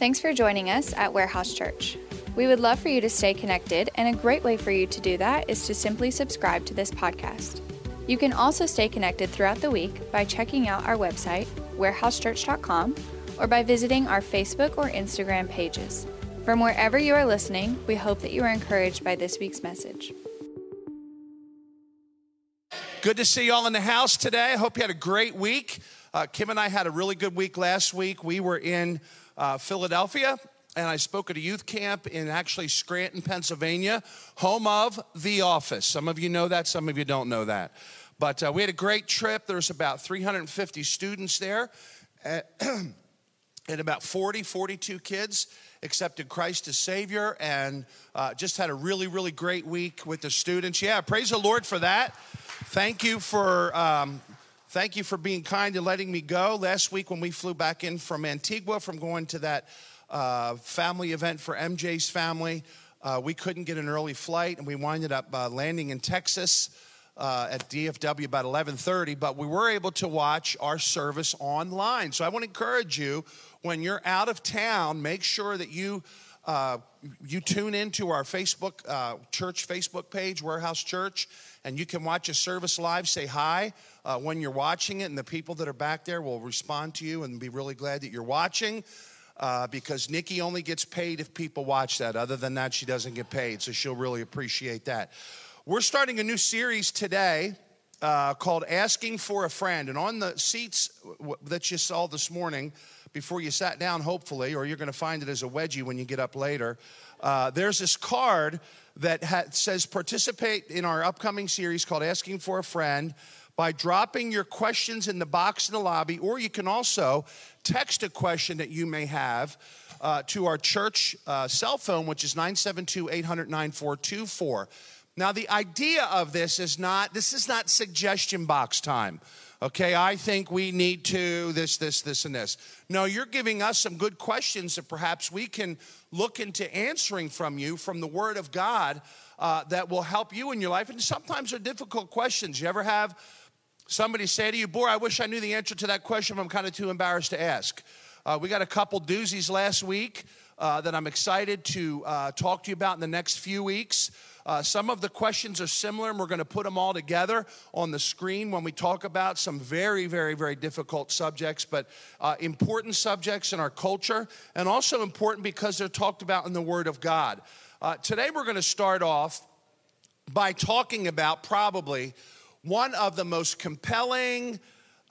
Thanks for joining us at Warehouse Church. We would love for you to stay connected, and a great way for you to do that is to simply subscribe to this podcast. You can also stay connected throughout the week by checking out our website, warehousechurch.com, or by visiting our Facebook or Instagram pages. From wherever you are listening, we hope that you are encouraged by this week's message. Good to see you all in the house today. I hope you had a great week. Uh, Kim and I had a really good week last week. We were in uh, Philadelphia, and I spoke at a youth camp in actually Scranton, Pennsylvania, home of The Office. Some of you know that, some of you don't know that. But uh, we had a great trip. There's about 350 students there, and about 40, 42 kids accepted Christ as Savior, and uh, just had a really, really great week with the students. Yeah, praise the Lord for that. Thank you for um, Thank you for being kind and letting me go. Last week, when we flew back in from Antigua from going to that uh, family event for MJ's family, uh, we couldn't get an early flight, and we winded up uh, landing in Texas uh, at DFW about 11:30. But we were able to watch our service online. So I want to encourage you when you're out of town, make sure that you. Uh, you tune into our Facebook uh, church Facebook page, Warehouse Church, and you can watch a service live. Say hi uh, when you're watching it, and the people that are back there will respond to you and be really glad that you're watching. Uh, because Nikki only gets paid if people watch that. Other than that, she doesn't get paid, so she'll really appreciate that. We're starting a new series today uh, called Asking for a Friend. And on the seats that you saw this morning, before you sat down, hopefully, or you're going to find it as a wedgie when you get up later, uh, there's this card that ha- says participate in our upcoming series called Asking for a Friend by dropping your questions in the box in the lobby, or you can also text a question that you may have uh, to our church uh, cell phone, which is 972 800 9424. Now, the idea of this is not, this is not suggestion box time. Okay, I think we need to this, this, this, and this. No, you're giving us some good questions that perhaps we can look into answering from you from the Word of God uh, that will help you in your life. And sometimes they're difficult questions. You ever have Somebody say to you, Boy, I wish I knew the answer to that question, but I'm kind of too embarrassed to ask. Uh, we got a couple doozies last week uh, that I'm excited to uh, talk to you about in the next few weeks. Uh, some of the questions are similar, and we're going to put them all together on the screen when we talk about some very, very, very difficult subjects, but uh, important subjects in our culture, and also important because they're talked about in the Word of God. Uh, today, we're going to start off by talking about probably one of the most compelling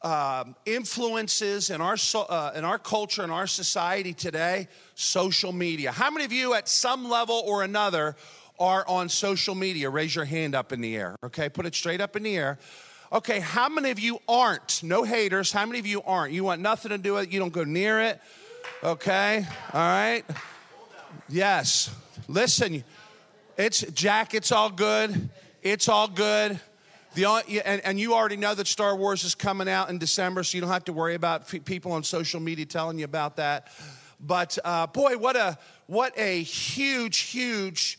um, influences in our, uh, in our culture, in our society today social media. How many of you, at some level or another, are on social media? Raise your hand up in the air, okay? Put it straight up in the air. Okay, how many of you aren't? No haters. How many of you aren't? You want nothing to do with it, you don't go near it, okay? All right? Yes. Listen, it's Jack, it's all good. It's all good. The, and, and, you already know that Star Wars is coming out in December, so you don't have to worry about people on social media telling you about that. But uh, boy, what a what a huge, huge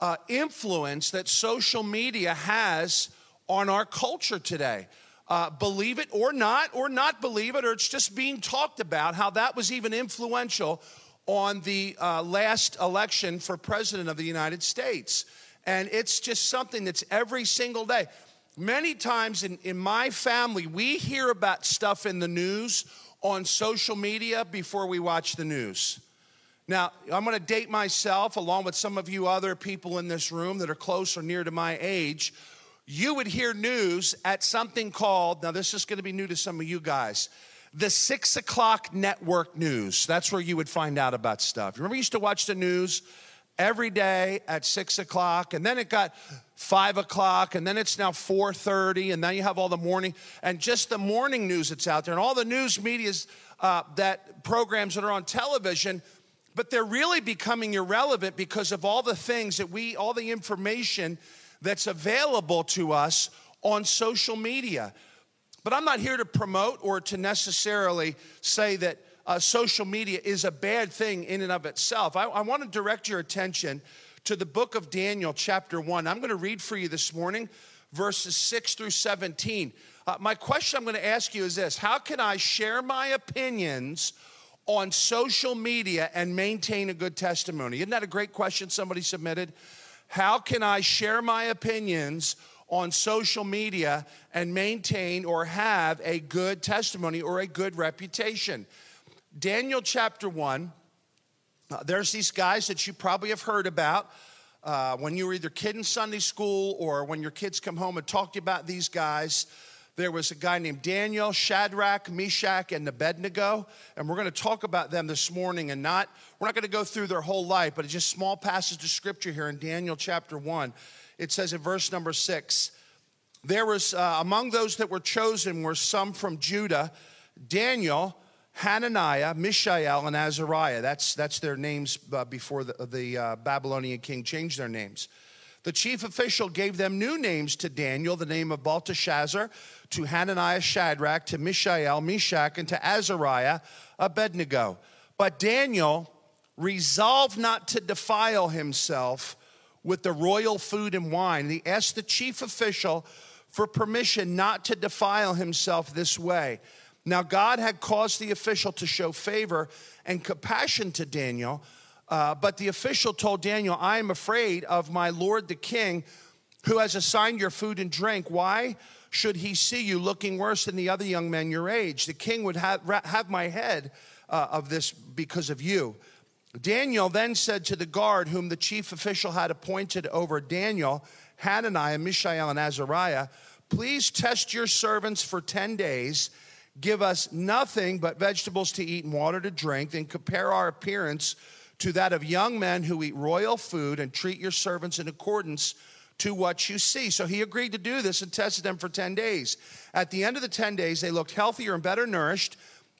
uh, influence that social media has on our culture today. Uh, believe it or not, or not believe it, or it's just being talked about how that was even influential on the uh, last election for president of the United States. And it's just something that's every single day. Many times in, in my family, we hear about stuff in the news on social media before we watch the news. Now, I'm going to date myself along with some of you other people in this room that are close or near to my age. You would hear news at something called, now this is going to be new to some of you guys, the six o'clock network news. That's where you would find out about stuff. Remember, you used to watch the news every day at six o'clock, and then it got five o'clock, and then it's now 4:30, and then you have all the morning and just the morning news that's out there, and all the news media's uh, that programs that are on television. But they're really becoming irrelevant because of all the things that we, all the information that's available to us on social media. But I'm not here to promote or to necessarily say that uh, social media is a bad thing in and of itself. I, I want to direct your attention to the book of Daniel, chapter 1. I'm going to read for you this morning verses 6 through 17. Uh, my question I'm going to ask you is this How can I share my opinions on social media and maintain a good testimony? Isn't that a great question somebody submitted? How can I share my opinions on social media and maintain or have a good testimony or a good reputation? Daniel chapter 1, uh, there's these guys that you probably have heard about. Uh, when you were either kid in Sunday school or when your kids come home and talk to you about these guys, there was a guy named Daniel, Shadrach, Meshach, and Abednego. And we're going to talk about them this morning and not, we're not going to go through their whole life, but it's just small passage of scripture here in Daniel chapter 1. It says in verse number 6 There was, uh, among those that were chosen were some from Judah, Daniel, Hananiah, Mishael, and Azariah. That's, that's their names uh, before the, the uh, Babylonian king changed their names. The chief official gave them new names to Daniel, the name of Belteshazzar, to Hananiah, Shadrach, to Mishael, Meshach, and to Azariah, Abednego. But Daniel resolved not to defile himself with the royal food and wine. He asked the chief official for permission not to defile himself this way. Now, God had caused the official to show favor and compassion to Daniel, uh, but the official told Daniel, I am afraid of my lord the king who has assigned your food and drink. Why? should he see you looking worse than the other young men your age. The king would have, have my head uh, of this because of you. Daniel then said to the guard, whom the chief official had appointed over Daniel, Hananiah, Mishael, and Azariah, please test your servants for 10 days. Give us nothing but vegetables to eat and water to drink, and compare our appearance to that of young men who eat royal food, and treat your servants in accordance to what you see. So he agreed to do this and tested them for 10 days. At the end of the 10 days, they looked healthier and better nourished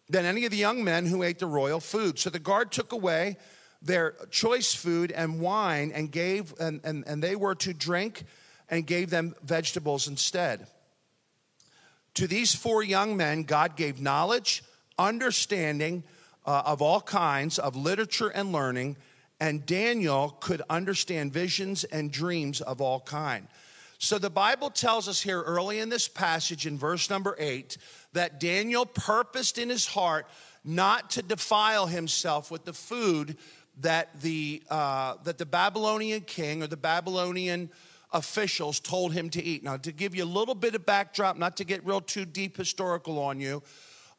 than any of the young men who ate the royal food. So the guard took away their choice food and wine and gave, and, and, and they were to drink and gave them vegetables instead. To these four young men, God gave knowledge, understanding uh, of all kinds of literature and learning and Daniel could understand visions and dreams of all kind. So the Bible tells us here early in this passage in verse number 8 that Daniel purposed in his heart not to defile himself with the food that the uh, that the Babylonian king or the Babylonian officials told him to eat. Now, to give you a little bit of backdrop, not to get real too deep historical on you,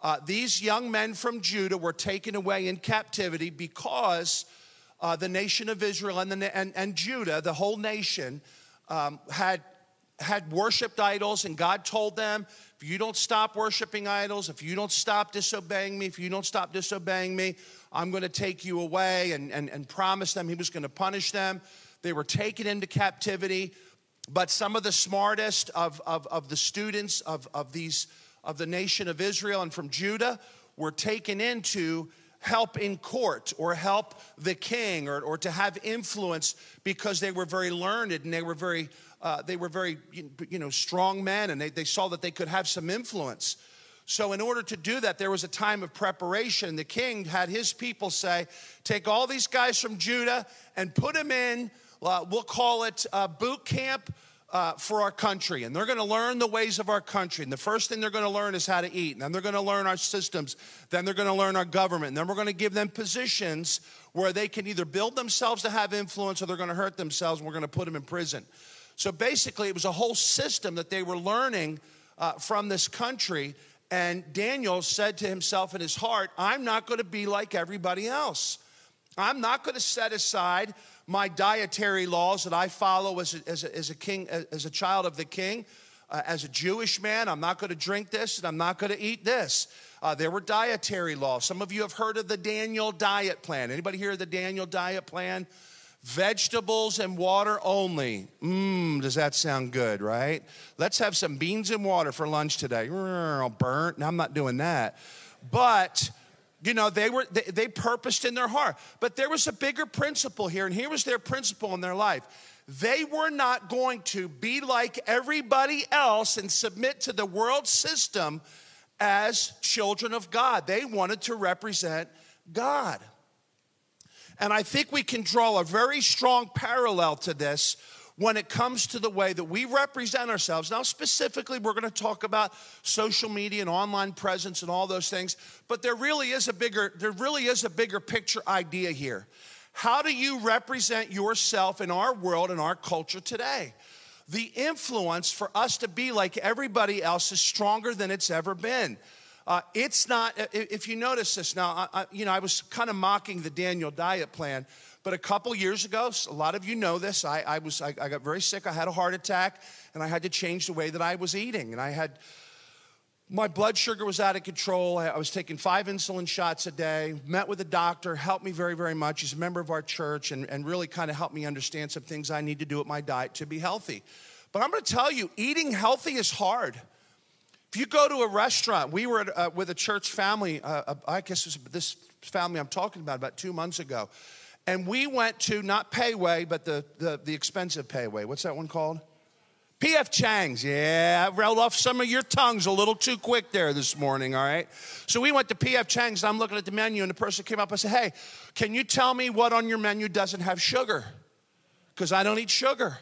uh, these young men from Judah were taken away in captivity because uh, the nation of Israel and, the, and, and Judah, the whole nation, um, had, had worshiped idols, and God told them, if you don't stop worshiping idols, if you don't stop disobeying me, if you don't stop disobeying me, I'm going to take you away, and, and, and promised them he was going to punish them. They were taken into captivity, but some of the smartest of, of, of the students of, of, these, of the nation of Israel and from Judah were taken into help in court or help the king or, or to have influence because they were very learned and they were very uh, they were very you know strong men and they, they saw that they could have some influence. So in order to do that there was a time of preparation. The king had his people say take all these guys from judah and put them in uh, we'll call it uh, boot camp uh, for our country, and they're going to learn the ways of our country. And the first thing they're going to learn is how to eat. And then they're going to learn our systems. Then they're going to learn our government. And then we're going to give them positions where they can either build themselves to have influence or they're going to hurt themselves, and we're going to put them in prison. So basically, it was a whole system that they were learning uh, from this country. And Daniel said to himself in his heart, I'm not going to be like everybody else. I'm not going to set aside my dietary laws that I follow as a, as a, as a king, as a child of the king. Uh, as a Jewish man, I'm not going to drink this and I'm not going to eat this. Uh, there were dietary laws. Some of you have heard of the Daniel diet plan. Anybody hear of the Daniel diet plan? Vegetables and water only. Mmm, does that sound good, right? Let's have some beans and water for lunch today. Burnt. I'm not doing that. But you know, they were they, they purposed in their heart. But there was a bigger principle here, and here was their principle in their life. They were not going to be like everybody else and submit to the world system as children of God. They wanted to represent God. And I think we can draw a very strong parallel to this when it comes to the way that we represent ourselves. Now, specifically, we're going to talk about social media and online presence and all those things, but there really is a bigger, there really is a bigger picture idea here. How do you represent yourself in our world and our culture today? The influence for us to be like everybody else is stronger than it's ever been. Uh, it's not, if you notice this now, I, you know, I was kind of mocking the Daniel diet plan, but a couple years ago, a lot of you know this, I, I was, I, I got very sick, I had a heart attack, and I had to change the way that I was eating. And I had, my blood sugar was out of control. I was taking five insulin shots a day, met with a doctor, helped me very, very much. He's a member of our church and, and really kind of helped me understand some things I need to do with my diet to be healthy. But I'm gonna tell you, eating healthy is hard. If you go to a restaurant, we were uh, with a church family, uh, uh I guess this family I'm talking about, about two months ago. And we went to not Pei Wei, but the, the, the expensive Pei Wei. What's that one called? P.F. Chang's. Yeah, I rolled off some of your tongues a little too quick there this morning, all right? So we went to P.F. Chang's, I'm looking at the menu, and the person came up and said, Hey, can you tell me what on your menu doesn't have sugar? Because I don't eat sugar.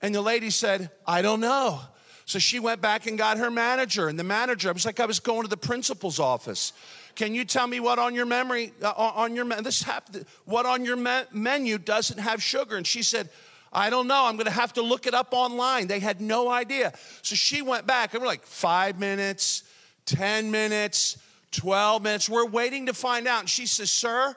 And the lady said, I don't know. So she went back and got her manager, and the manager, I was like, I was going to the principal's office. Can you tell me what on your memory, uh, on your this happened, what on your me- menu doesn't have sugar? And she said, I don't know. I'm going to have to look it up online. They had no idea. So she went back, and we're like, five minutes, 10 minutes, 12 minutes. We're waiting to find out. And she says, Sir,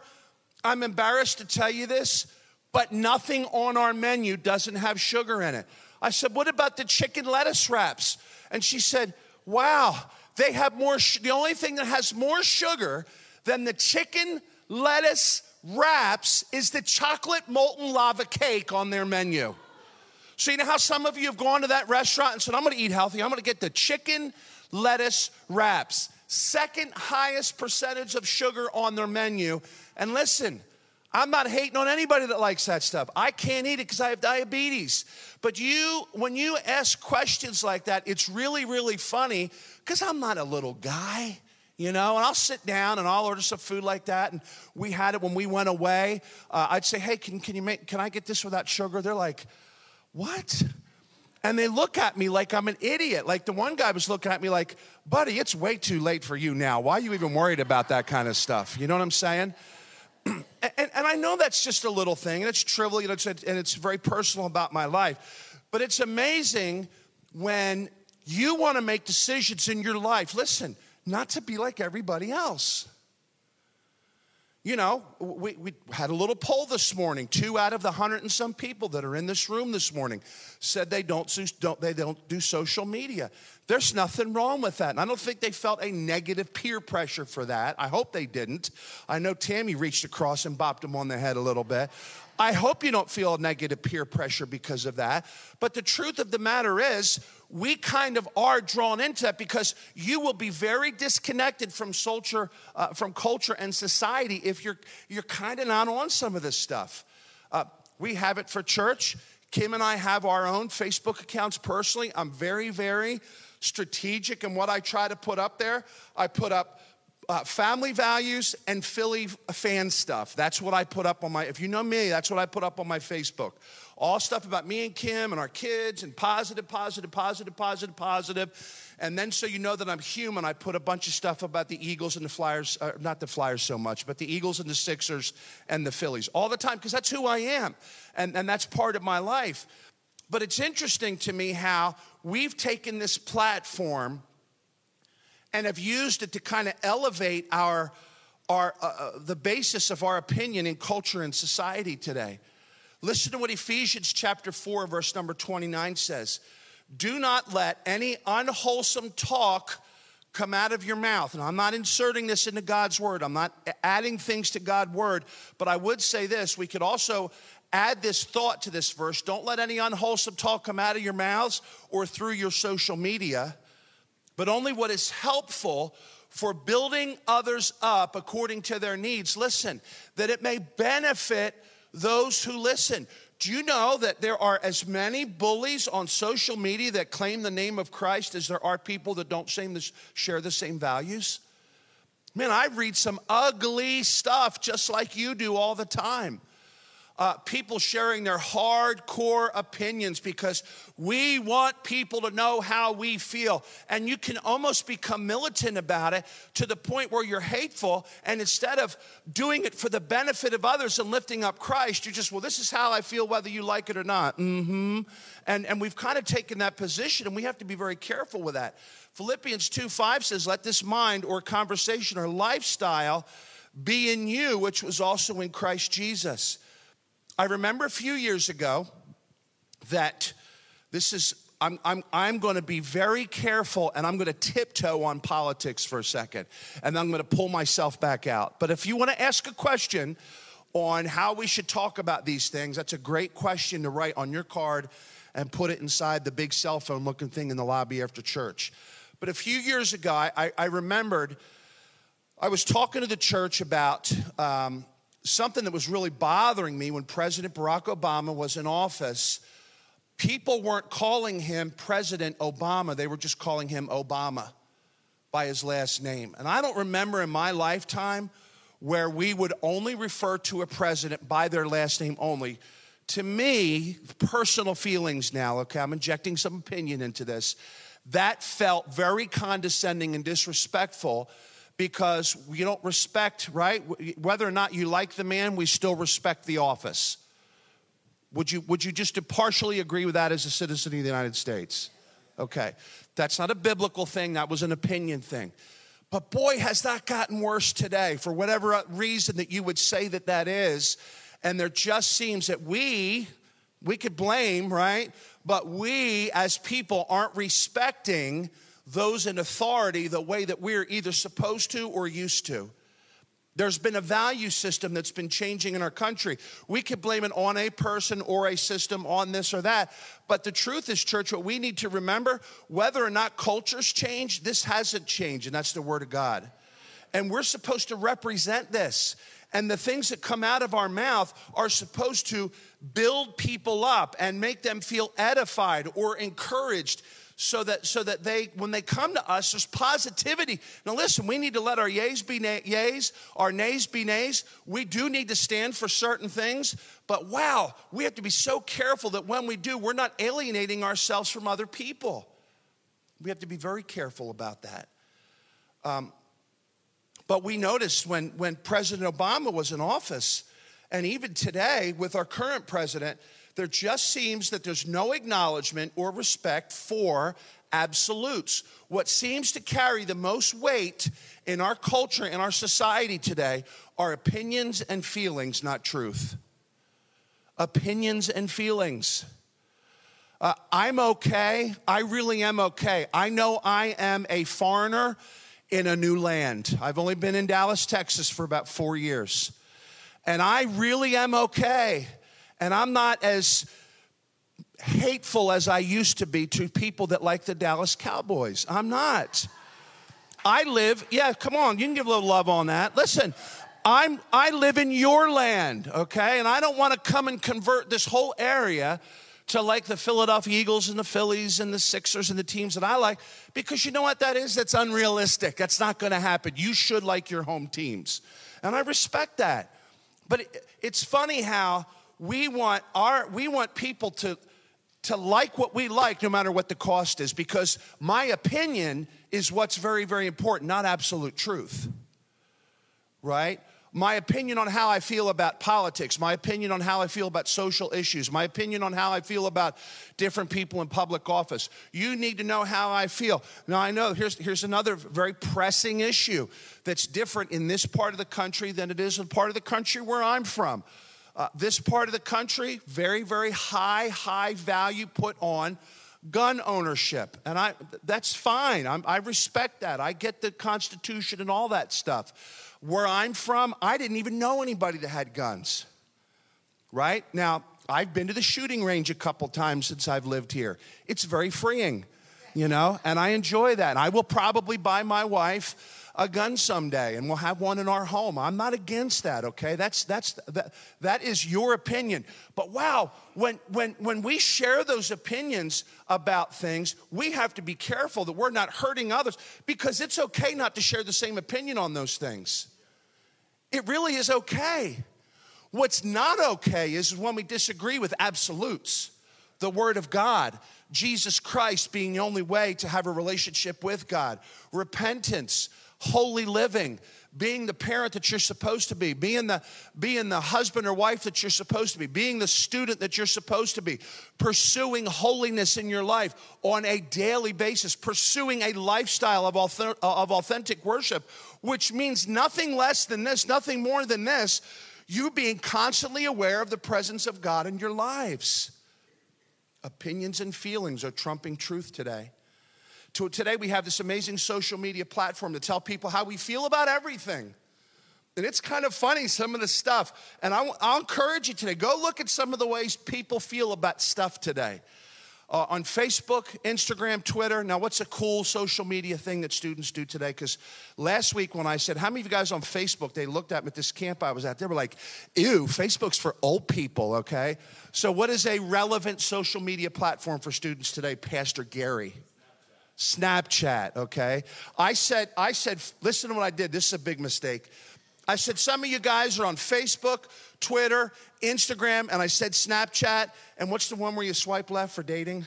I'm embarrassed to tell you this, but nothing on our menu doesn't have sugar in it. I said, What about the chicken lettuce wraps? And she said, Wow, they have more, the only thing that has more sugar than the chicken lettuce wraps is the chocolate molten lava cake on their menu. So, you know how some of you have gone to that restaurant and said, I'm gonna eat healthy, I'm gonna get the chicken lettuce wraps. Second highest percentage of sugar on their menu. And listen, I'm not hating on anybody that likes that stuff. I can't eat it because I have diabetes. But you, when you ask questions like that, it's really, really funny because I'm not a little guy, you know, and I'll sit down and I'll order some food like that. And we had it when we went away. Uh, I'd say, hey, can, can you make, can I get this without sugar? They're like, what? And they look at me like I'm an idiot. Like the one guy was looking at me like, buddy, it's way too late for you now. Why are you even worried about that kind of stuff? You know what I'm saying? and, and, I know that's just a little thing, and it's trivial, you know, and it's very personal about my life. But it's amazing when you want to make decisions in your life. Listen, not to be like everybody else. You know, we, we had a little poll this morning. Two out of the hundred and some people that are in this room this morning said they don't, don't, they don't do social media. There's nothing wrong with that. And I don't think they felt a negative peer pressure for that. I hope they didn't. I know Tammy reached across and bopped him on the head a little bit. I hope you don't feel negative peer pressure because of that. But the truth of the matter is, we kind of are drawn into that because you will be very disconnected from culture, uh, from culture and society if you're you're kind of not on some of this stuff. Uh, we have it for church. Kim and I have our own Facebook accounts personally. I'm very, very strategic in what I try to put up there. I put up uh, family values and Philly fan stuff. That's what I put up on my, if you know me, that's what I put up on my Facebook. All stuff about me and Kim and our kids and positive, positive, positive, positive, positive. And then so you know that I'm human, I put a bunch of stuff about the Eagles and the Flyers, uh, not the Flyers so much, but the Eagles and the Sixers and the Phillies all the time because that's who I am. And, and that's part of my life. But it's interesting to me how we've taken this platform and have used it to kind of elevate our, our uh, uh, the basis of our opinion in culture and society today. Listen to what Ephesians chapter 4, verse number 29 says. Do not let any unwholesome talk come out of your mouth. And I'm not inserting this into God's word, I'm not adding things to God's word, but I would say this we could also add this thought to this verse. Don't let any unwholesome talk come out of your mouths or through your social media but only what is helpful for building others up according to their needs. Listen, that it may benefit those who listen. Do you know that there are as many bullies on social media that claim the name of Christ as there are people that don't share the same values? Man, I read some ugly stuff just like you do all the time. Uh, people sharing their hardcore opinions because we want people to know how we feel. And you can almost become militant about it to the point where you're hateful. And instead of doing it for the benefit of others and lifting up Christ, you just, well, this is how I feel whether you like it or not. Mm-hmm. And, and we've kind of taken that position, and we have to be very careful with that. Philippians 2 5 says, Let this mind or conversation or lifestyle be in you, which was also in Christ Jesus. I remember a few years ago that this is, I'm, I'm, I'm going to be very careful and I'm going to tiptoe on politics for a second. And I'm going to pull myself back out. But if you want to ask a question on how we should talk about these things, that's a great question to write on your card and put it inside the big cell phone looking thing in the lobby after church. But a few years ago, I, I remembered I was talking to the church about um, something that was really bothering me when President Barack Obama was in office. People weren't calling him President Obama, they were just calling him Obama by his last name. And I don't remember in my lifetime where we would only refer to a president by their last name only. To me, personal feelings now, okay, I'm injecting some opinion into this, that felt very condescending and disrespectful because we don't respect, right? Whether or not you like the man, we still respect the office. Would you, would you just partially agree with that as a citizen of the United States? Okay. That's not a biblical thing, that was an opinion thing. But boy, has that gotten worse today for whatever reason that you would say that that is. And there just seems that we, we could blame, right? But we as people aren't respecting those in authority the way that we're either supposed to or used to. There's been a value system that's been changing in our country. We could blame it on a person or a system, on this or that. But the truth is, church, what we need to remember whether or not cultures change, this hasn't changed, and that's the Word of God. And we're supposed to represent this. And the things that come out of our mouth are supposed to build people up and make them feel edified or encouraged so that so that they when they come to us there's positivity. Now listen we need to let our yays be na- yays our nays be nays. We do need to stand for certain things but wow we have to be so careful that when we do we're not alienating ourselves from other people. We have to be very careful about that. Um, but we noticed when when president obama was in office and even today with our current president there just seems that there's no acknowledgement or respect for absolutes. What seems to carry the most weight in our culture, in our society today, are opinions and feelings, not truth. Opinions and feelings. Uh, I'm okay. I really am okay. I know I am a foreigner in a new land. I've only been in Dallas, Texas for about four years. And I really am okay. And I'm not as hateful as I used to be to people that like the Dallas Cowboys. I'm not. I live, yeah, come on, you can give a little love on that. Listen, I'm I live in your land, okay? And I don't want to come and convert this whole area to like the Philadelphia Eagles and the Phillies and the Sixers and the teams that I like because you know what that is? That's unrealistic. That's not going to happen. You should like your home teams. And I respect that. But it, it's funny how we want our we want people to to like what we like no matter what the cost is because my opinion is what's very very important not absolute truth right my opinion on how I feel about politics, my opinion on how I feel about social issues, my opinion on how I feel about different people in public office. You need to know how I feel. Now, I know here's, here's another very pressing issue that's different in this part of the country than it is in part of the country where I'm from. Uh, this part of the country, very, very high, high value put on gun ownership. And I, that's fine. I'm, I respect that. I get the Constitution and all that stuff. Where I'm from, I didn't even know anybody that had guns. Right? Now, I've been to the shooting range a couple times since I've lived here. It's very freeing, you know, and I enjoy that. And I will probably buy my wife a gun someday and we'll have one in our home. I'm not against that, okay? That's that's that, that is your opinion. But wow, when when when we share those opinions about things, we have to be careful that we're not hurting others because it's okay not to share the same opinion on those things. It really is okay. What's not okay is when we disagree with absolutes, the Word of God, Jesus Christ being the only way to have a relationship with God, repentance, holy living, being the parent that you're supposed to be, being the, being the husband or wife that you're supposed to be, being the student that you're supposed to be, pursuing holiness in your life on a daily basis, pursuing a lifestyle of, author, of authentic worship, which means nothing less than this, nothing more than this, you being constantly aware of the presence of God in your lives. Opinions and feelings are trumping truth today. Today, we have this amazing social media platform to tell people how we feel about everything. And it's kind of funny, some of the stuff. And I'll, I'll encourage you today go look at some of the ways people feel about stuff today. Uh, on Facebook, Instagram, Twitter. Now, what's a cool social media thing that students do today? Because last week when I said, How many of you guys on Facebook? They looked at me at this camp I was at. They were like, Ew, Facebook's for old people, okay? So, what is a relevant social media platform for students today? Pastor Gary. Snapchat, okay? I said, I said, listen to what I did. This is a big mistake. I said, some of you guys are on Facebook, Twitter, Instagram, and I said Snapchat. And what's the one where you swipe left for dating?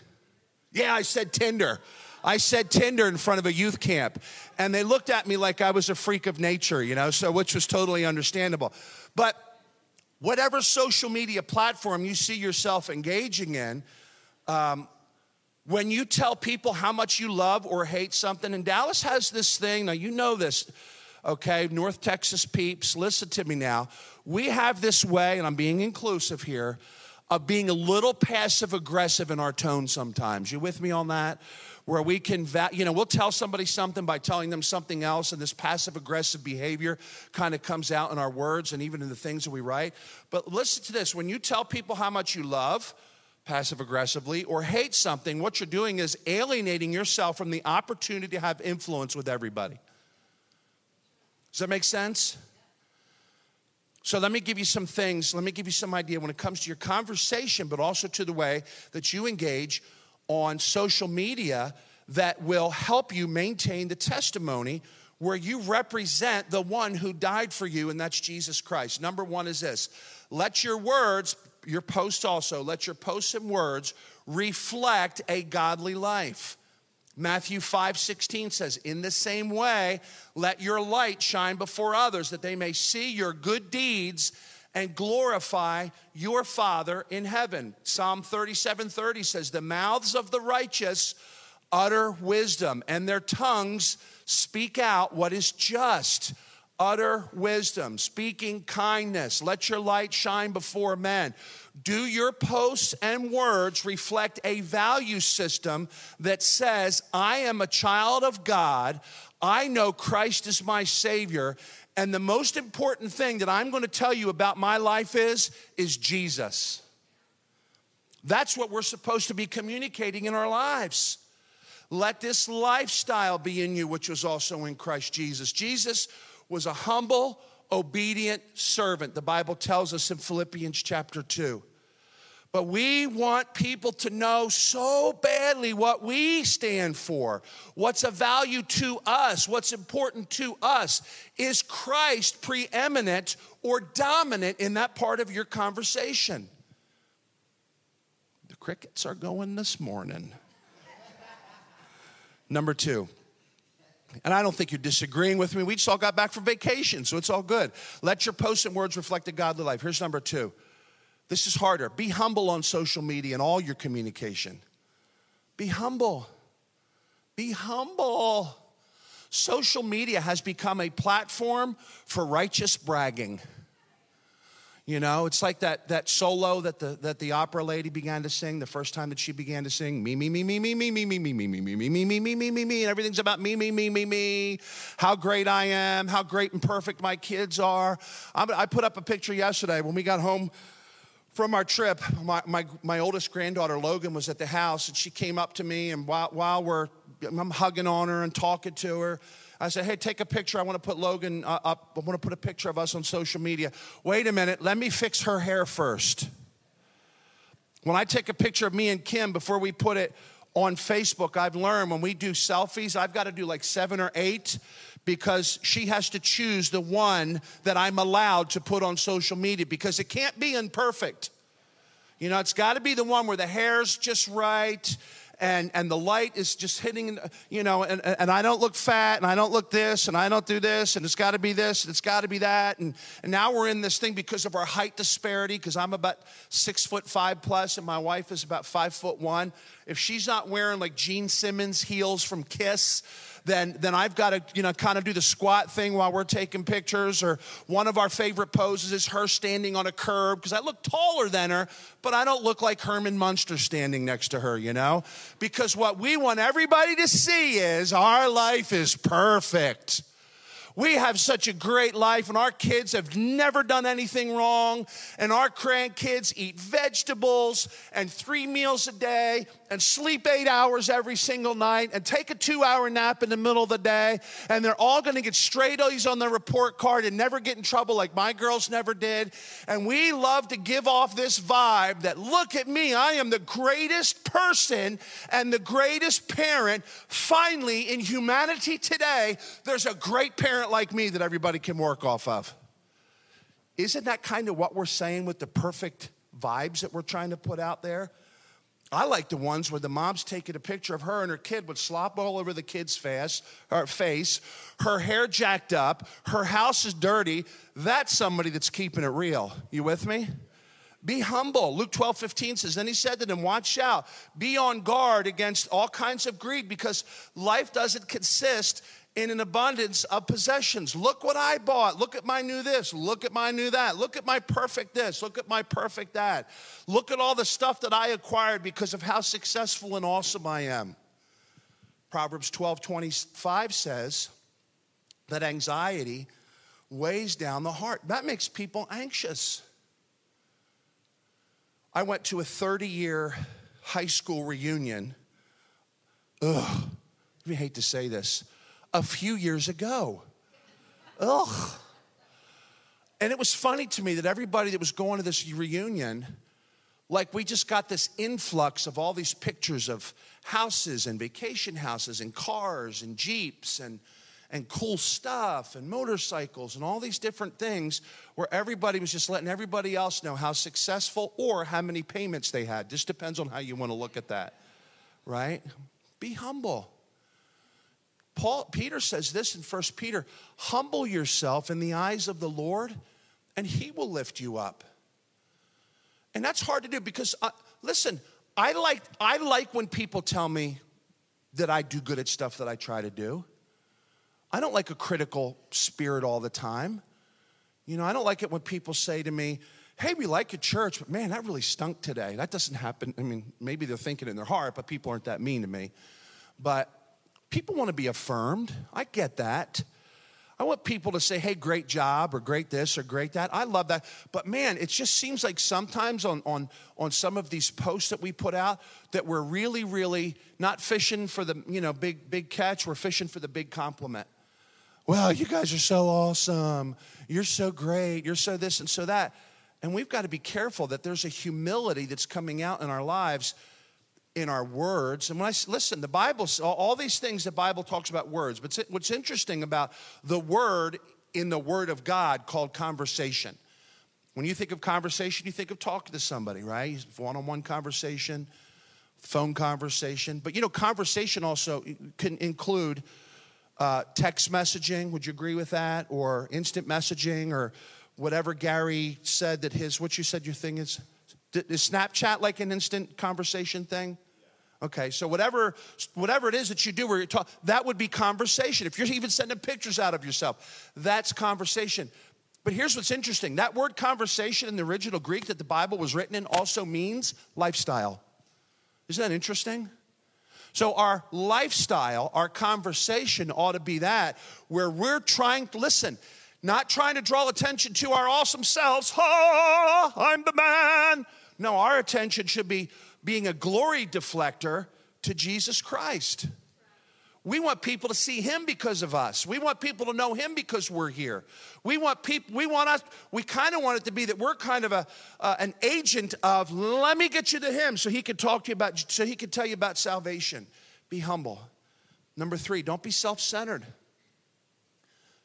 Yeah, I said Tinder. I said Tinder in front of a youth camp. And they looked at me like I was a freak of nature, you know, so which was totally understandable. But whatever social media platform you see yourself engaging in, um, when you tell people how much you love or hate something, and Dallas has this thing, now you know this, okay, North Texas peeps, listen to me now. We have this way, and I'm being inclusive here, of being a little passive aggressive in our tone sometimes. You with me on that? Where we can, you know, we'll tell somebody something by telling them something else, and this passive aggressive behavior kind of comes out in our words and even in the things that we write. But listen to this when you tell people how much you love, passive aggressively, or hate something, what you're doing is alienating yourself from the opportunity to have influence with everybody. Does that make sense? So let me give you some things, let me give you some idea when it comes to your conversation, but also to the way that you engage on social media that will help you maintain the testimony where you represent the one who died for you, and that's Jesus Christ. Number one is this let your words your posts also, let your posts and words reflect a godly life. Matthew 5 16 says, In the same way, let your light shine before others, that they may see your good deeds and glorify your Father in heaven. Psalm 37 30 says, The mouths of the righteous utter wisdom, and their tongues speak out what is just utter wisdom, speaking kindness. Let your light shine before men. Do your posts and words reflect a value system that says, I am a child of God, I know Christ is my Savior, and the most important thing that I'm going to tell you about my life is, is Jesus. That's what we're supposed to be communicating in our lives. Let this lifestyle be in you, which was also in Christ Jesus. Jesus was a humble, obedient servant. The Bible tells us in Philippians chapter 2. But we want people to know so badly what we stand for, what's of value to us, what's important to us. Is Christ preeminent or dominant in that part of your conversation? The crickets are going this morning. Number two, and I don't think you're disagreeing with me. We just all got back from vacation, so it's all good. Let your posts and words reflect a godly life. Here's number two. This is harder. Be humble on social media and all your communication. Be humble. Be humble. Social media has become a platform for righteous bragging. You know, it's like that, that solo that the, that the opera lady began to sing the first time that she began to sing me, me, me, me, me, me, me, me, me, me, me, me, me, me, me, me, me, me, me, and everything's about me, me, me, me, me, how great I am, how great and perfect my kids are. I put up a picture yesterday when we got home from our trip. My, my, my oldest granddaughter, Logan, was at the house, and she came up to me, and while, while we're, I'm hugging on her and talking to her, I said, hey, take a picture. I want to put Logan uh, up. I want to put a picture of us on social media. Wait a minute. Let me fix her hair first. When I take a picture of me and Kim before we put it on Facebook, I've learned when we do selfies, I've got to do like seven or eight because she has to choose the one that I'm allowed to put on social media because it can't be imperfect. You know, it's got to be the one where the hair's just right and, and the light is just hitting, you know, and, and I don't look fat and I don't look this and I don't do this and it's got to be this and it's got to be that. And, and now we're in this thing because of our height disparity because I'm about six foot five plus and my wife is about five foot one. If she's not wearing like Gene Simmons heels from Kiss, then, then I've got to, you know, kind of do the squat thing while we're taking pictures. Or one of our favorite poses is her standing on a curb because I look taller than her, but I don't look like Herman Munster standing next to her, you know? Because what we want everybody to see is our life is perfect. We have such a great life, and our kids have never done anything wrong, and our grandkids eat vegetables and three meals a day and sleep eight hours every single night and take a two hour nap in the middle of the day, and they're all gonna get straight A's on their report card and never get in trouble like my girls never did. And we love to give off this vibe that look at me, I am the greatest person and the greatest parent. Finally, in humanity today, there's a great parent like me that everybody can work off of. Isn't that kind of what we're saying with the perfect vibes that we're trying to put out there? I like the ones where the mom's taking a picture of her and her kid with slop all over the kid's face, her face, her hair jacked up, her house is dirty. That's somebody that's keeping it real. You with me? Be humble. Luke 12, 15 says, Then he said to them, Watch out, be on guard against all kinds of greed because life doesn't consist in an abundance of possessions. Look what I bought. Look at my new this. Look at my new that. Look at my perfect this. Look at my perfect that. Look at all the stuff that I acquired because of how successful and awesome I am. Proverbs 12 25 says that anxiety weighs down the heart. That makes people anxious. I went to a 30 year high school reunion. Ugh, I hate to say this a few years ago. Ugh. And it was funny to me that everybody that was going to this reunion, like we just got this influx of all these pictures of houses and vacation houses and cars and jeeps and and cool stuff and motorcycles and all these different things where everybody was just letting everybody else know how successful or how many payments they had. Just depends on how you want to look at that, right? Be humble. Paul, Peter says this in 1 Peter humble yourself in the eyes of the Lord, and he will lift you up. And that's hard to do because, uh, listen, I like, I like when people tell me that I do good at stuff that I try to do. I don't like a critical spirit all the time. You know, I don't like it when people say to me, hey, we like your church, but man, that really stunk today. That doesn't happen. I mean, maybe they're thinking in their heart, but people aren't that mean to me. But people want to be affirmed. I get that. I want people to say, hey, great job, or great this, or great that. I love that. But man, it just seems like sometimes on, on, on some of these posts that we put out that we're really, really not fishing for the you know big, big catch, we're fishing for the big compliment. Well, you guys are so awesome. You're so great. You're so this and so that. And we've got to be careful that there's a humility that's coming out in our lives in our words. And when I listen, the Bible, all these things the Bible talks about words, but what's interesting about the word in the Word of God called conversation. When you think of conversation, you think of talking to somebody, right? One on one conversation, phone conversation. But you know, conversation also can include uh, text messaging. Would you agree with that? Or instant messaging, or whatever Gary said that his, what you said your thing is? Is Snapchat like an instant conversation thing? Okay, so whatever whatever it is that you do where you talk, that would be conversation. If you're even sending pictures out of yourself, that's conversation. But here's what's interesting. That word conversation in the original Greek that the Bible was written in also means lifestyle. Isn't that interesting? So, our lifestyle, our conversation ought to be that where we're trying to listen, not trying to draw attention to our awesome selves. Oh, I'm the man. No, our attention should be being a glory deflector to Jesus Christ. We want people to see him because of us. We want people to know him because we're here. We want people, we want us, we kind of want it to be that we're kind of a, uh, an agent of, let me get you to him so he can talk to you about, so he can tell you about salvation. Be humble. Number three, don't be self centered.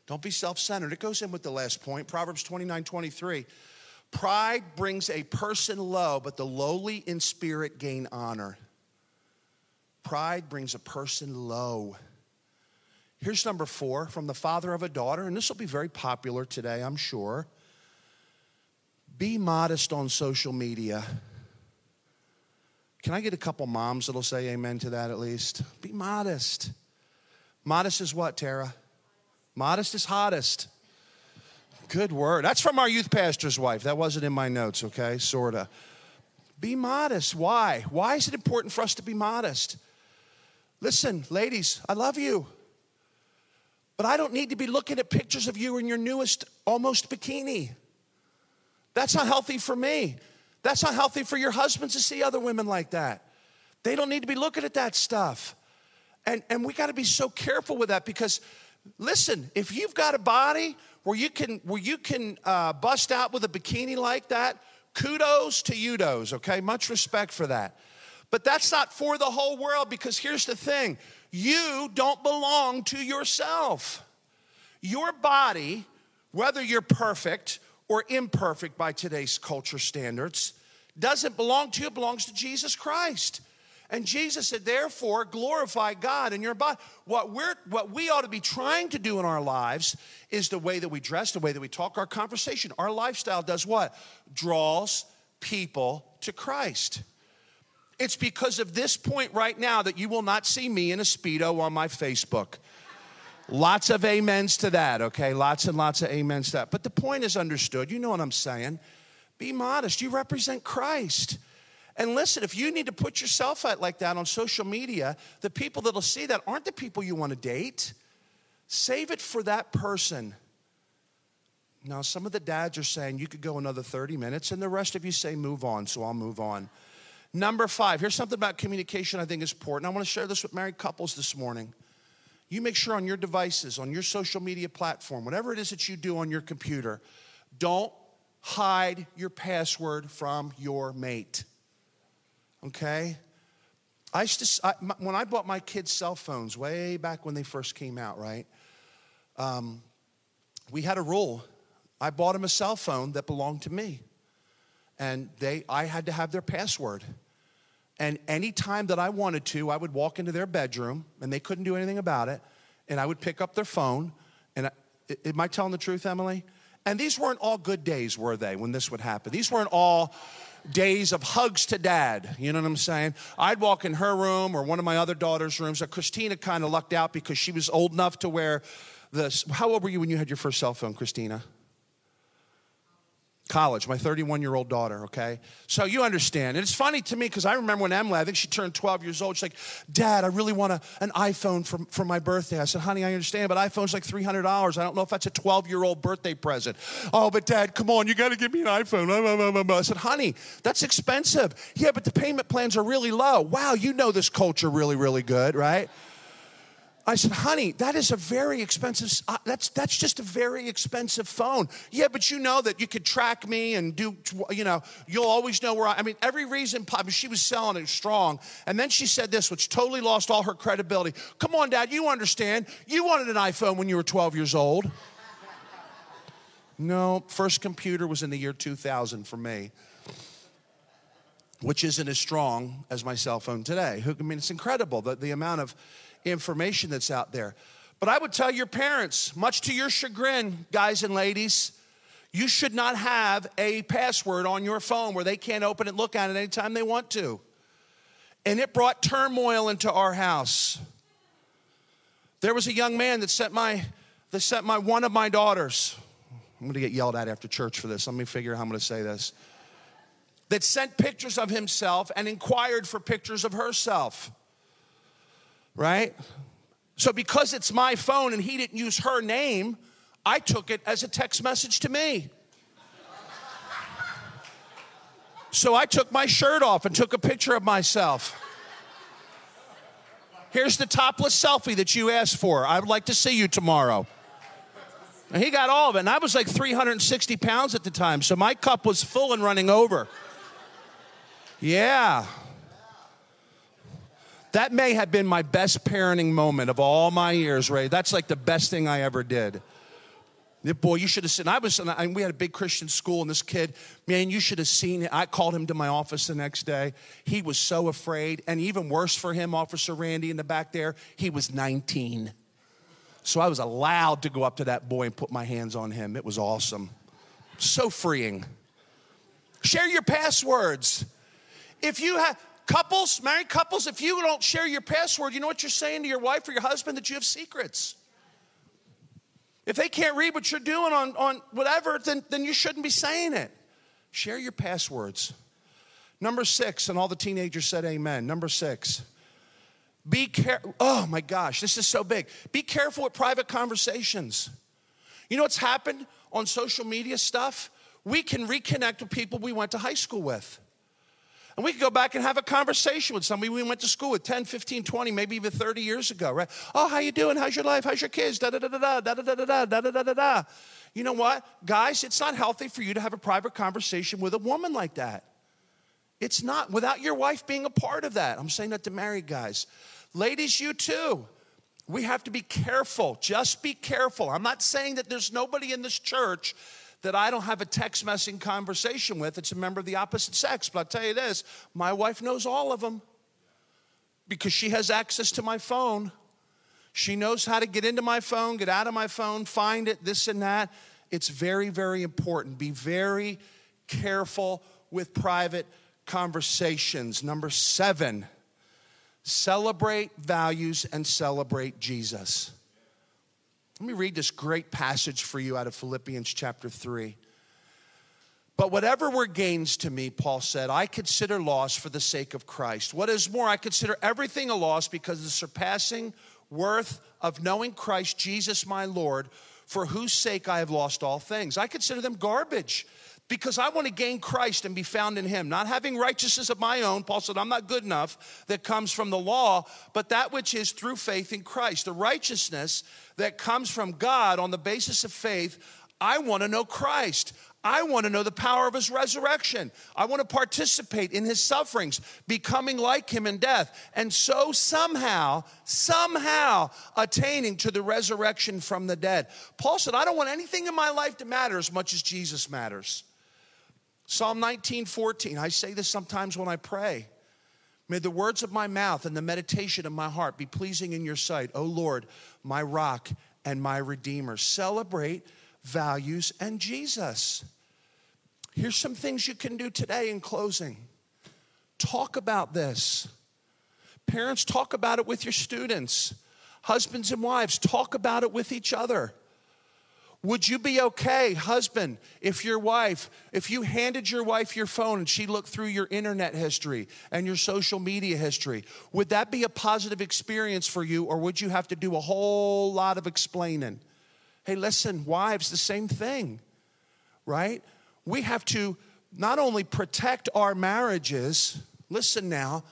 Don't be self centered. It goes in with the last point Proverbs 29 23. Pride brings a person low, but the lowly in spirit gain honor. Pride brings a person low. Here's number four from the father of a daughter, and this will be very popular today, I'm sure. Be modest on social media. Can I get a couple moms that'll say amen to that at least? Be modest. Modest is what, Tara? Modest is hottest. Good word. That's from our youth pastor's wife. That wasn't in my notes, okay? Sorta. Be modest. Why? Why is it important for us to be modest? Listen, ladies, I love you. But I don't need to be looking at pictures of you in your newest almost bikini. That's not healthy for me. That's not healthy for your husbands to see other women like that. They don't need to be looking at that stuff. And, and we got to be so careful with that because, listen, if you've got a body where you can, where you can uh, bust out with a bikini like that, kudos to you, those, okay? Much respect for that. But that's not for the whole world because here's the thing you don't belong to yourself. Your body, whether you're perfect or imperfect by today's culture standards, doesn't belong to you, it belongs to Jesus Christ. And Jesus said, therefore, glorify God in your body. What, we're, what we ought to be trying to do in our lives is the way that we dress, the way that we talk, our conversation. Our lifestyle does what? Draws people to Christ. It's because of this point right now that you will not see me in a Speedo on my Facebook. Lots of amens to that, okay? Lots and lots of amens to that. But the point is understood. You know what I'm saying. Be modest. You represent Christ. And listen, if you need to put yourself out like that on social media, the people that'll see that aren't the people you want to date. Save it for that person. Now, some of the dads are saying you could go another 30 minutes, and the rest of you say move on, so I'll move on. Number five, here's something about communication I think is important. I want to share this with married couples this morning. You make sure on your devices, on your social media platform, whatever it is that you do on your computer, don't hide your password from your mate. Okay? I used to, I, when I bought my kids' cell phones way back when they first came out, right? Um, we had a rule. I bought them a cell phone that belonged to me, and they, I had to have their password. And anytime that I wanted to, I would walk into their bedroom and they couldn't do anything about it. And I would pick up their phone. And I, am I telling the truth, Emily? And these weren't all good days, were they, when this would happen? These weren't all days of hugs to dad. You know what I'm saying? I'd walk in her room or one of my other daughter's rooms. So Christina kind of lucked out because she was old enough to wear this. How old were you when you had your first cell phone, Christina? College, my 31 year old daughter, okay? So you understand. And it's funny to me because I remember when Emily, I think she turned 12 years old, she's like, Dad, I really want a, an iPhone for, for my birthday. I said, Honey, I understand, but iPhone's like $300. I don't know if that's a 12 year old birthday present. Oh, but Dad, come on, you got to give me an iPhone. I said, Honey, that's expensive. Yeah, but the payment plans are really low. Wow, you know this culture really, really good, right? I said, honey, that is a very expensive, uh, that's, that's just a very expensive phone. Yeah, but you know that you could track me and do, you know, you'll always know where I, I mean, every reason, she was selling it strong. And then she said this, which totally lost all her credibility. Come on, Dad, you understand. You wanted an iPhone when you were 12 years old. no, first computer was in the year 2000 for me which isn't as strong as my cell phone today. I mean, it's incredible the, the amount of information that's out there. But I would tell your parents, much to your chagrin, guys and ladies, you should not have a password on your phone where they can't open it, look at it anytime they want to. And it brought turmoil into our house. There was a young man that sent my that sent my one of my daughters. I'm gonna get yelled at after church for this. Let me figure out how I'm gonna say this. That sent pictures of himself and inquired for pictures of herself right? So, because it's my phone and he didn't use her name, I took it as a text message to me. So, I took my shirt off and took a picture of myself. Here's the topless selfie that you asked for. I would like to see you tomorrow. And he got all of it. And I was like 360 pounds at the time, so my cup was full and running over. Yeah. That may have been my best parenting moment of all my years, Ray. That's like the best thing I ever did. Boy, you should have seen. I was, and we had a big Christian school, and this kid, man, you should have seen it. I called him to my office the next day. He was so afraid, and even worse for him, Officer Randy in the back there, he was 19. So I was allowed to go up to that boy and put my hands on him. It was awesome. So freeing. Share your passwords. If you have couples, married couples, if you don't share your password, you know what you're saying to your wife or your husband? That you have secrets. If they can't read what you're doing on, on whatever, then, then you shouldn't be saying it. Share your passwords. Number six, and all the teenagers said amen. Number six, be careful. Oh my gosh, this is so big. Be careful with private conversations. You know what's happened on social media stuff? We can reconnect with people we went to high school with. And we could go back and have a conversation with somebody we went to school with 10, 15, 20, maybe even 30 years ago, right? Oh, how you doing? How's your life? How's your kids? Da da da da da da da da da da da da da. You know what? Guys, it's not healthy for you to have a private conversation with a woman like that. It's not without your wife being a part of that. I'm saying that to married guys. Ladies, you too. We have to be careful. Just be careful. I'm not saying that there's nobody in this church that I don't have a text messaging conversation with, it's a member of the opposite sex. But I'll tell you this my wife knows all of them because she has access to my phone. She knows how to get into my phone, get out of my phone, find it, this and that. It's very, very important. Be very careful with private conversations. Number seven, celebrate values and celebrate Jesus. Let me read this great passage for you out of Philippians chapter 3. But whatever were gains to me, Paul said, I consider loss for the sake of Christ. What is more, I consider everything a loss because of the surpassing worth of knowing Christ Jesus my Lord, for whose sake I have lost all things. I consider them garbage because I want to gain Christ and be found in Him. Not having righteousness of my own, Paul said, I'm not good enough, that comes from the law, but that which is through faith in Christ. The righteousness that comes from God on the basis of faith. I want to know Christ. I want to know the power of his resurrection. I want to participate in his sufferings, becoming like him in death, and so somehow, somehow attaining to the resurrection from the dead. Paul said, I don't want anything in my life to matter as much as Jesus matters. Psalm 19, 14. I say this sometimes when I pray. May the words of my mouth and the meditation of my heart be pleasing in your sight, O Lord, my rock and my redeemer. Celebrate values and Jesus. Here's some things you can do today in closing. Talk about this. Parents, talk about it with your students. Husbands and wives, talk about it with each other. Would you be okay, husband, if your wife, if you handed your wife your phone and she looked through your internet history and your social media history? Would that be a positive experience for you, or would you have to do a whole lot of explaining? Hey, listen, wives, the same thing, right? We have to not only protect our marriages, listen now,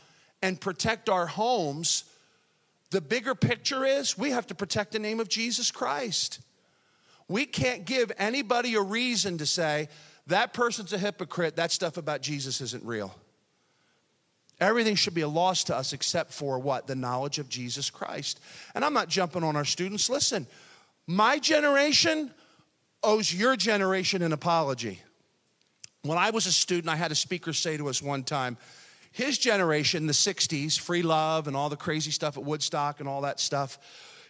and protect our homes. The bigger picture is we have to protect the name of Jesus Christ. We can't give anybody a reason to say, that person's a hypocrite, that stuff about Jesus isn't real. Everything should be a loss to us except for what? The knowledge of Jesus Christ. And I'm not jumping on our students. Listen, my generation owes your generation an apology. When I was a student, I had a speaker say to us one time, his generation, the 60s, free love and all the crazy stuff at Woodstock and all that stuff,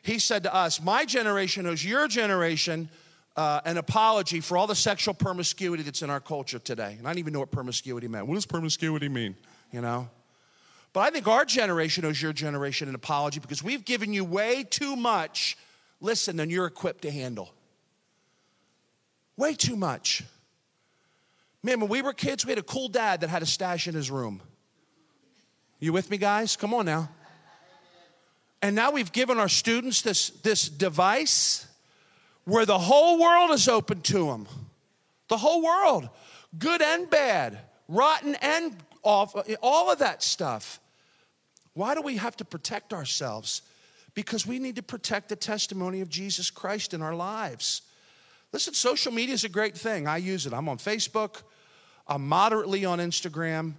he said to us, My generation owes your generation uh, an apology for all the sexual promiscuity that's in our culture today. And I didn't even know what promiscuity meant. What does promiscuity mean? You know? But I think our generation owes your generation an apology because we've given you way too much, listen, than you're equipped to handle. Way too much. Man, when we were kids, we had a cool dad that had a stash in his room. You with me, guys? Come on now. And now we've given our students this, this device where the whole world is open to them. The whole world, good and bad, rotten and off, all of that stuff. Why do we have to protect ourselves? Because we need to protect the testimony of Jesus Christ in our lives. Listen, social media is a great thing. I use it. I'm on Facebook, I'm moderately on Instagram.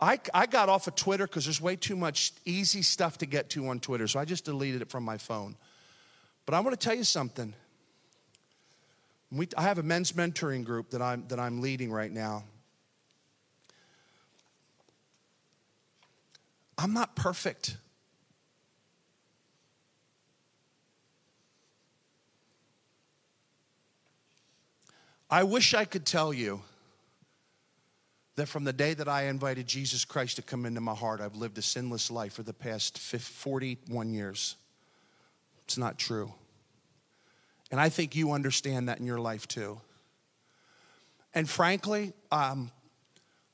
I, I got off of Twitter because there's way too much easy stuff to get to on Twitter, so I just deleted it from my phone. But I want to tell you something. We, I have a men's mentoring group that I'm, that I'm leading right now. I'm not perfect. I wish I could tell you that from the day that I invited Jesus Christ to come into my heart, I've lived a sinless life for the past 41 years. It's not true. And I think you understand that in your life too. And frankly, um,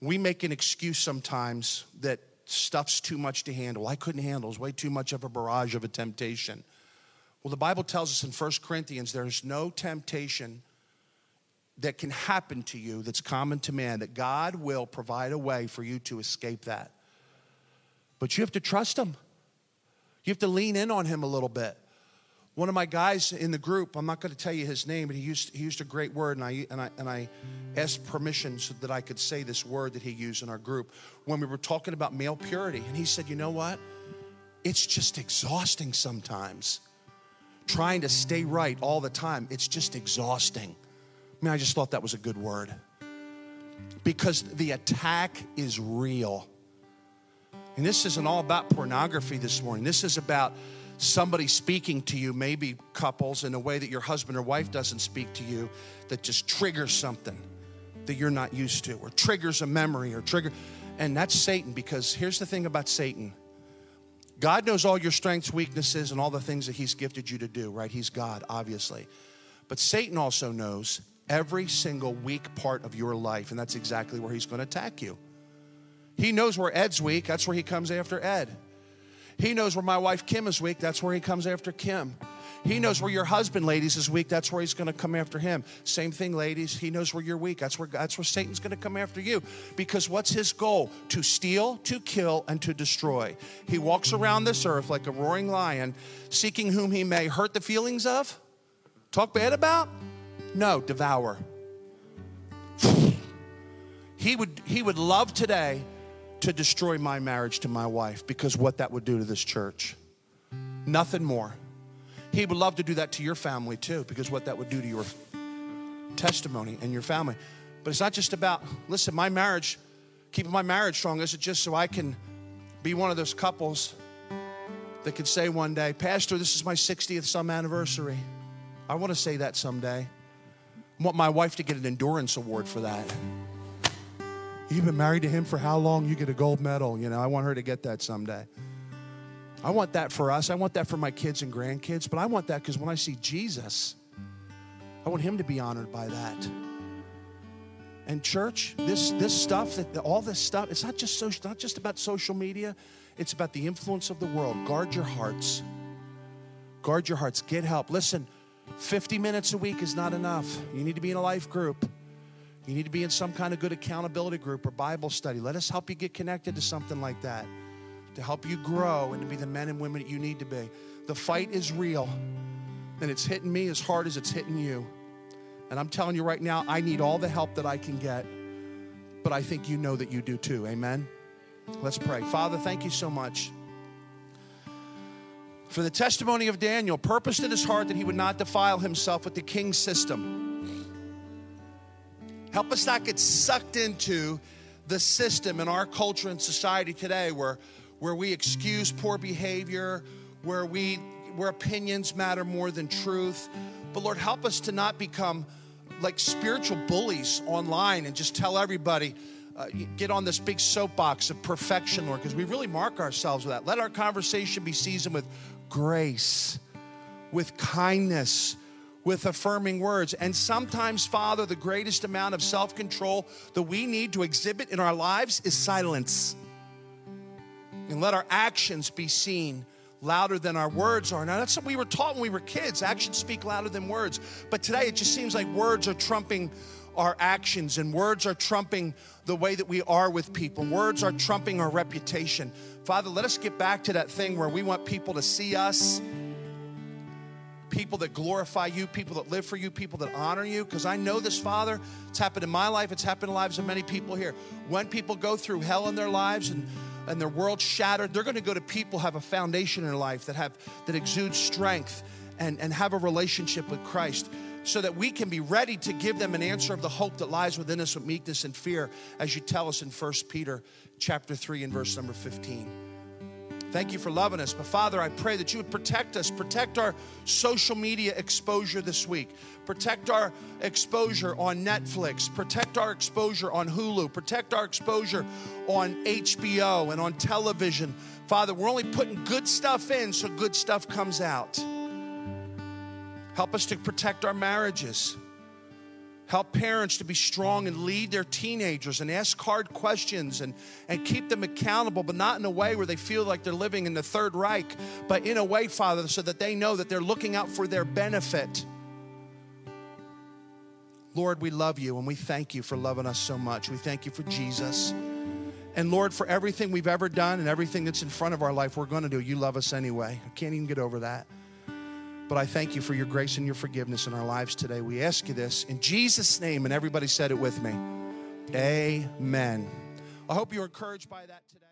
we make an excuse sometimes that stuff's too much to handle. I couldn't handle. It's way too much of a barrage of a temptation. Well, the Bible tells us in 1 Corinthians there's no temptation that can happen to you that's common to man, that God will provide a way for you to escape that. But you have to trust Him. You have to lean in on Him a little bit. One of my guys in the group, I'm not going to tell you his name, but he used, he used a great word, and I, and, I, and I asked permission so that I could say this word that he used in our group when we were talking about male purity. And he said, You know what? It's just exhausting sometimes. Trying to stay right all the time, it's just exhausting. I mean, I just thought that was a good word. Because the attack is real. And this isn't all about pornography this morning. This is about somebody speaking to you, maybe couples, in a way that your husband or wife doesn't speak to you, that just triggers something that you're not used to, or triggers a memory, or trigger. And that's Satan, because here's the thing about Satan God knows all your strengths, weaknesses, and all the things that He's gifted you to do, right? He's God, obviously. But Satan also knows every single weak part of your life, and that's exactly where He's going to attack you. He knows where Ed's weak, that's where He comes after Ed. He knows where my wife Kim is weak. That's where he comes after Kim. He knows where your husband, ladies, is weak. That's where he's going to come after him. Same thing, ladies. He knows where you're weak. That's where that's where Satan's going to come after you. Because what's his goal? To steal, to kill, and to destroy. He walks around this earth like a roaring lion, seeking whom he may hurt the feelings of, talk bad about. No, devour. He would he would love today to destroy my marriage to my wife because what that would do to this church. Nothing more. He would love to do that to your family too because what that would do to your testimony and your family. But it's not just about, listen, my marriage, keeping my marriage strong, is it just so I can be one of those couples that could say one day, Pastor, this is my 60th some anniversary. I want to say that someday. Want my wife to get an endurance award for that. You've been married to him for how long? You get a gold medal. You know, I want her to get that someday. I want that for us. I want that for my kids and grandkids. But I want that because when I see Jesus, I want him to be honored by that. And church, this this stuff that all this stuff, it's not just social, not just about social media. It's about the influence of the world. Guard your hearts. Guard your hearts. Get help. Listen, 50 minutes a week is not enough. You need to be in a life group. You need to be in some kind of good accountability group or Bible study. Let us help you get connected to something like that to help you grow and to be the men and women that you need to be. The fight is real, and it's hitting me as hard as it's hitting you. And I'm telling you right now, I need all the help that I can get, but I think you know that you do too. Amen? Let's pray. Father, thank you so much for the testimony of Daniel, purposed in his heart that he would not defile himself with the king's system Help us not get sucked into the system in our culture and society today where, where we excuse poor behavior, where, we, where opinions matter more than truth. But Lord, help us to not become like spiritual bullies online and just tell everybody, uh, get on this big soapbox of perfection, Lord, because we really mark ourselves with that. Let our conversation be seasoned with grace, with kindness, with affirming words. And sometimes, Father, the greatest amount of self control that we need to exhibit in our lives is silence. And let our actions be seen louder than our words are. Now, that's what we were taught when we were kids. Actions speak louder than words. But today, it just seems like words are trumping our actions, and words are trumping the way that we are with people. Words are trumping our reputation. Father, let us get back to that thing where we want people to see us people that glorify you, people that live for you, people that honor you. Because I know this, Father. It's happened in my life, it's happened in the lives of many people here. When people go through hell in their lives and and their world shattered, they're going to go to people have a foundation in their life that have that exudes strength and, and have a relationship with Christ. So that we can be ready to give them an answer of the hope that lies within us with meekness and fear, as you tell us in 1 Peter chapter 3 and verse number 15. Thank you for loving us. But Father, I pray that you would protect us, protect our social media exposure this week, protect our exposure on Netflix, protect our exposure on Hulu, protect our exposure on HBO and on television. Father, we're only putting good stuff in so good stuff comes out. Help us to protect our marriages. Help parents to be strong and lead their teenagers and ask hard questions and, and keep them accountable, but not in a way where they feel like they're living in the Third Reich, but in a way, Father, so that they know that they're looking out for their benefit. Lord, we love you and we thank you for loving us so much. We thank you for Jesus. And Lord, for everything we've ever done and everything that's in front of our life, we're going to do. You love us anyway. I can't even get over that. But I thank you for your grace and your forgiveness in our lives today. We ask you this in Jesus' name, and everybody said it with me. Amen. I hope you're encouraged by that today.